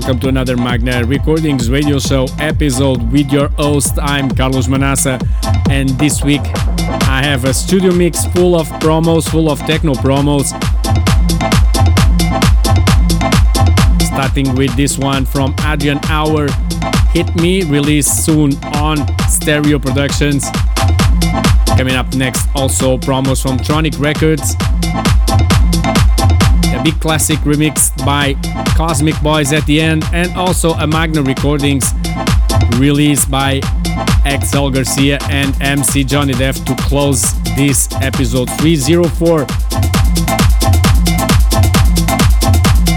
Welcome to another Magna Recordings radio show episode with your host. I'm Carlos Manaça, and this week I have a studio mix full of promos, full of techno promos. Starting with this one from Adrian Hour, Hit Me, released soon on Stereo Productions. Coming up next, also promos from Tronic Records. A big classic remixed by Cosmic Boys at the end, and also a Magna Recordings released by XL Garcia and MC Johnny Def to close this episode 304.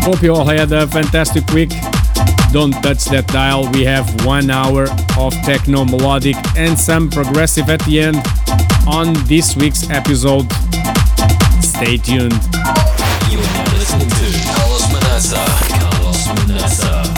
Hope you all had a fantastic week. Don't touch that dial, we have one hour of techno melodic and some progressive at the end on this week's episode. Stay tuned. Listening to Carlos Manaça.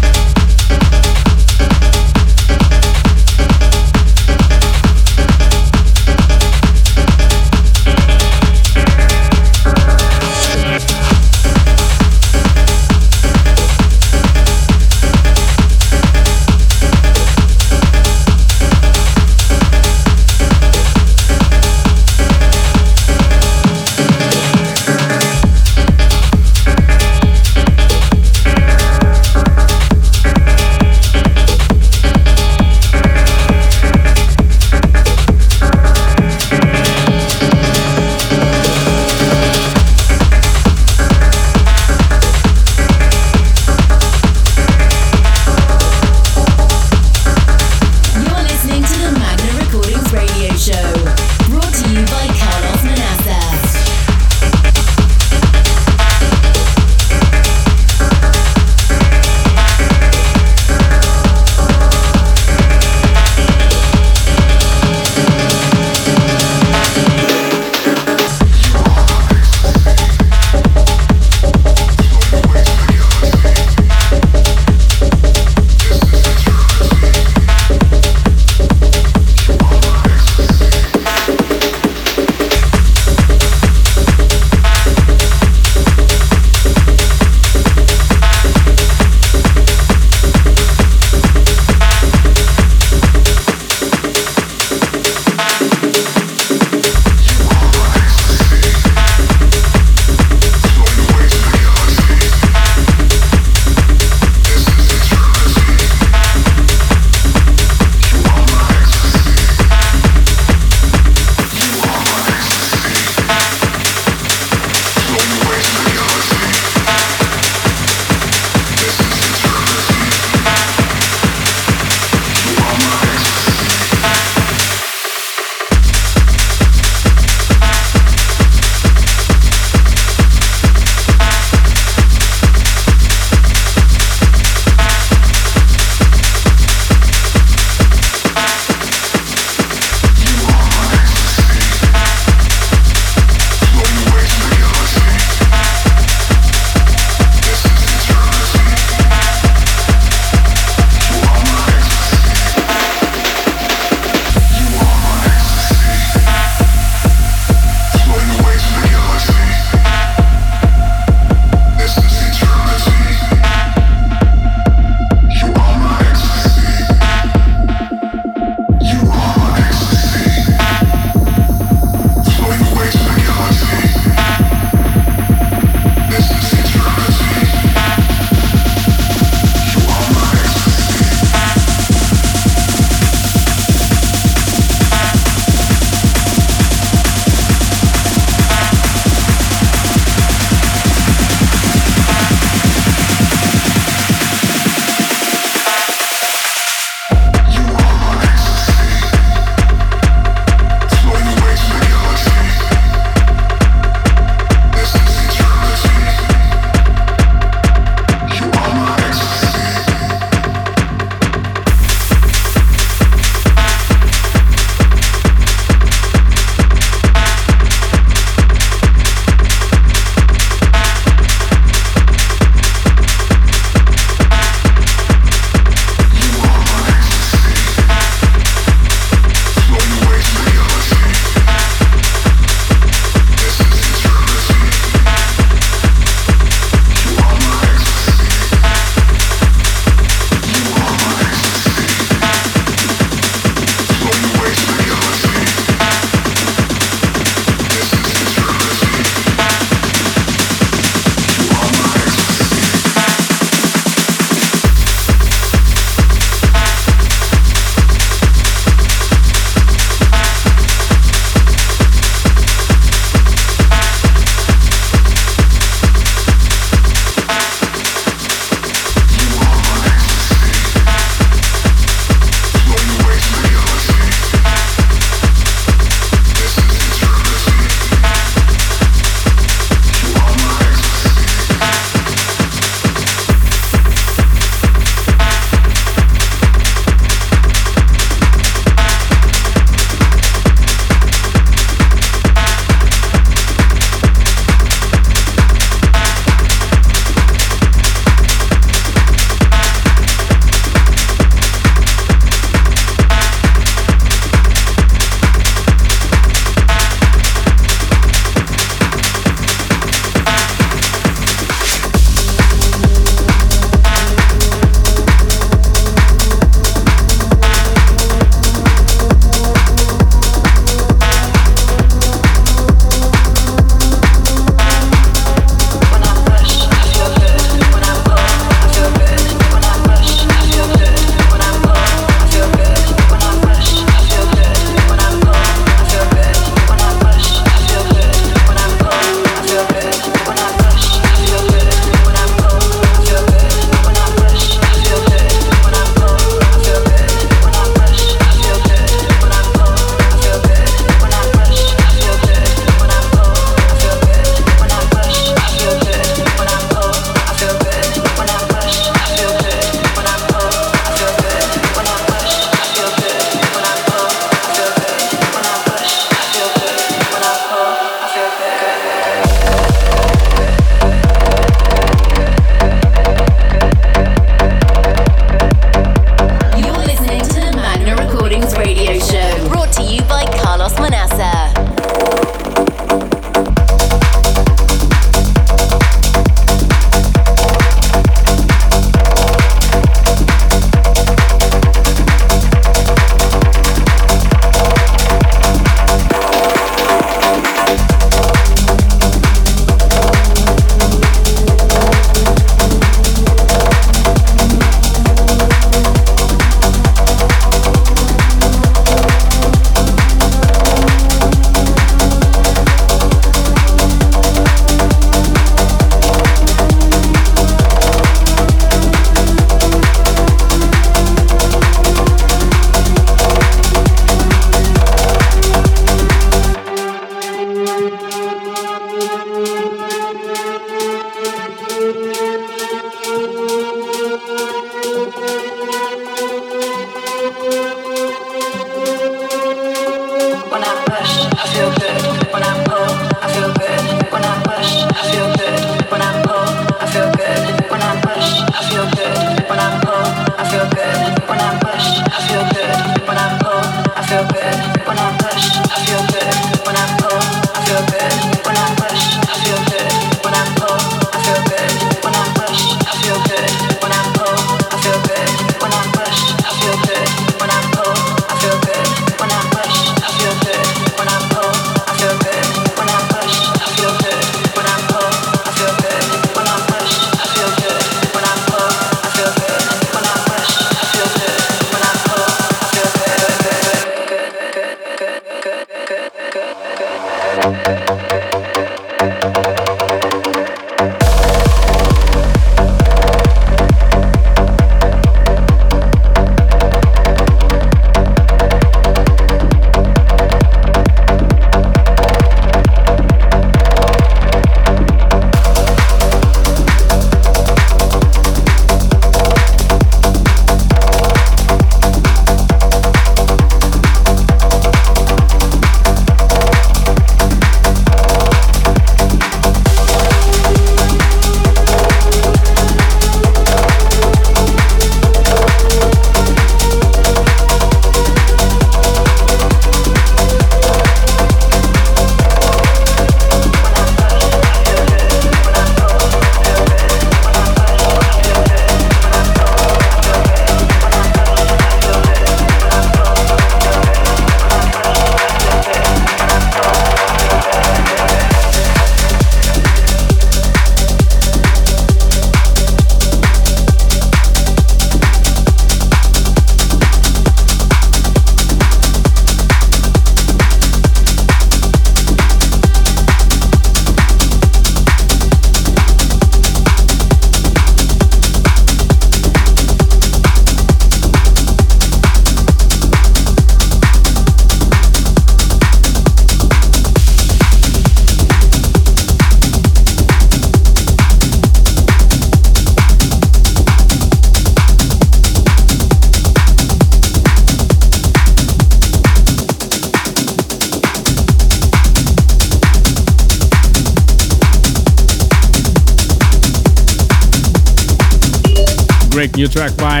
New track by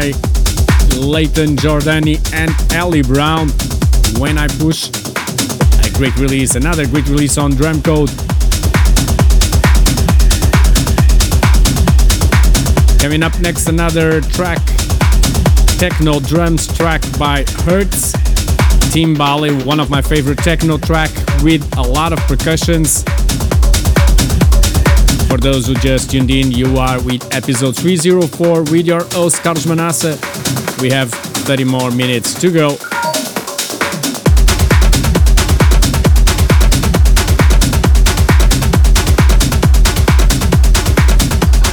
Layton Giordani and Eli Brown. When I Push. A great release, another great release on Drumcode. Coming up next, another track, techno drums track by Hertz. Timballe, one of my favorite techno track with a lot of percussions. For those who just tuned in, you are with episode 304 with your host Carlos Manaça. We have 30 more minutes to go.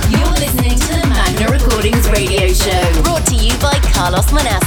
You're listening to the Magna Recordings radio show, brought to you by Carlos Manaça.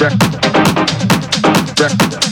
Record. Record.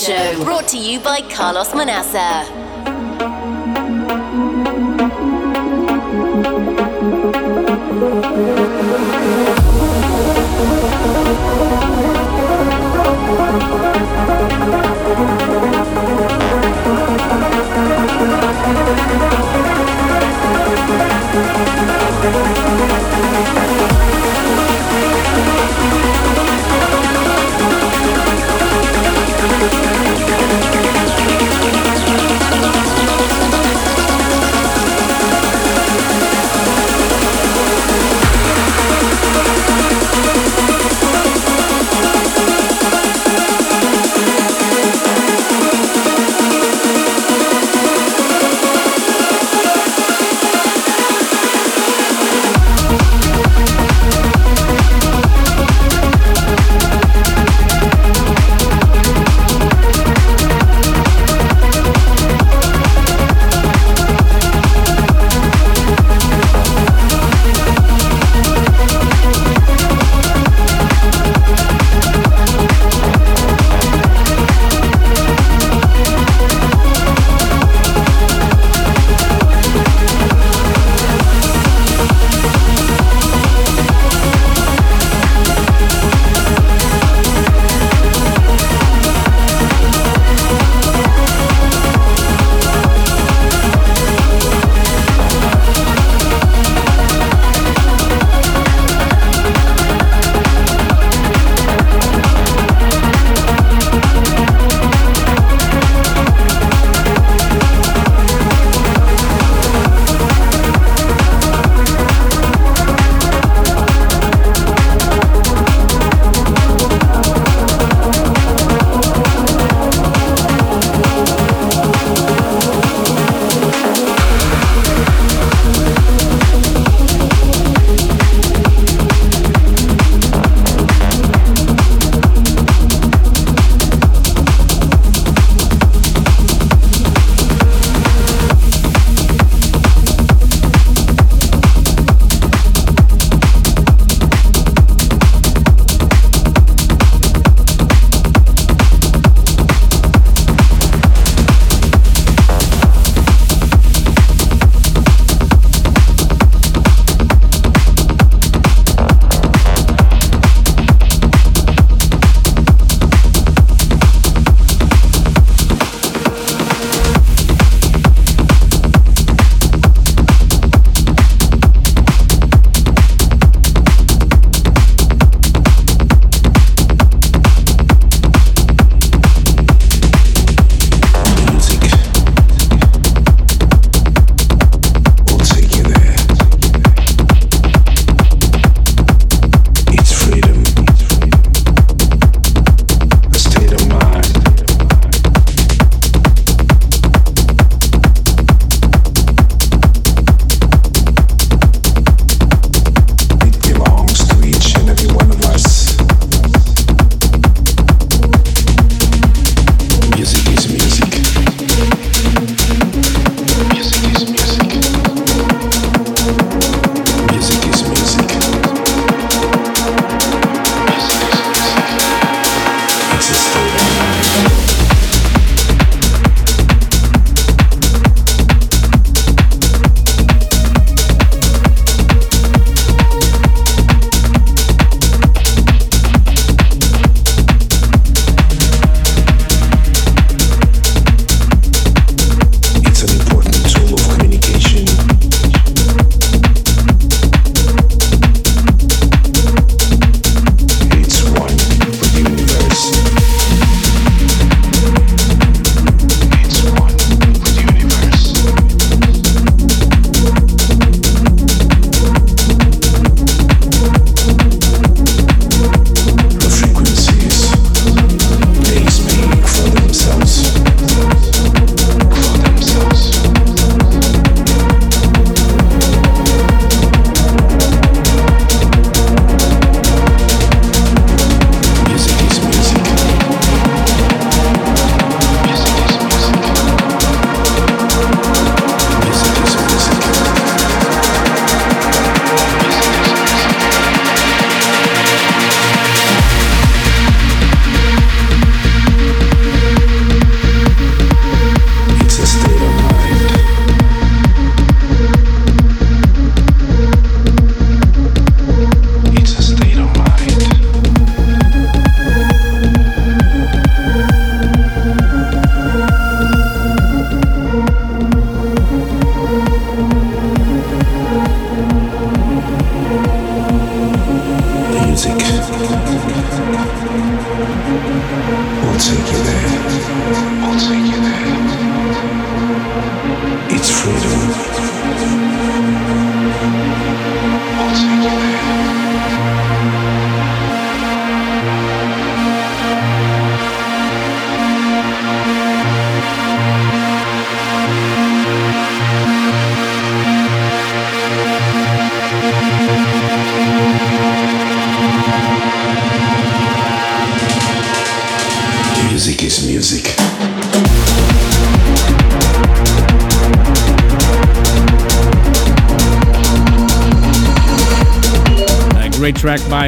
Show, brought to you by Carlos Manaça.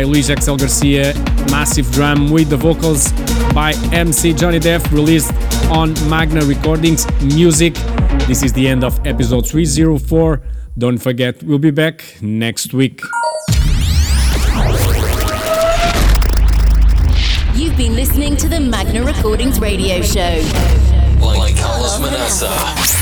By Luis XL Garcia, Massivedrum with the vocals by MC Johnny Def, released on Magna Recordings Music. This is the end of episode 304. Don't forget, we'll be back next week. You've been listening to the Magna Recordings radio show. By Carlos Manaça.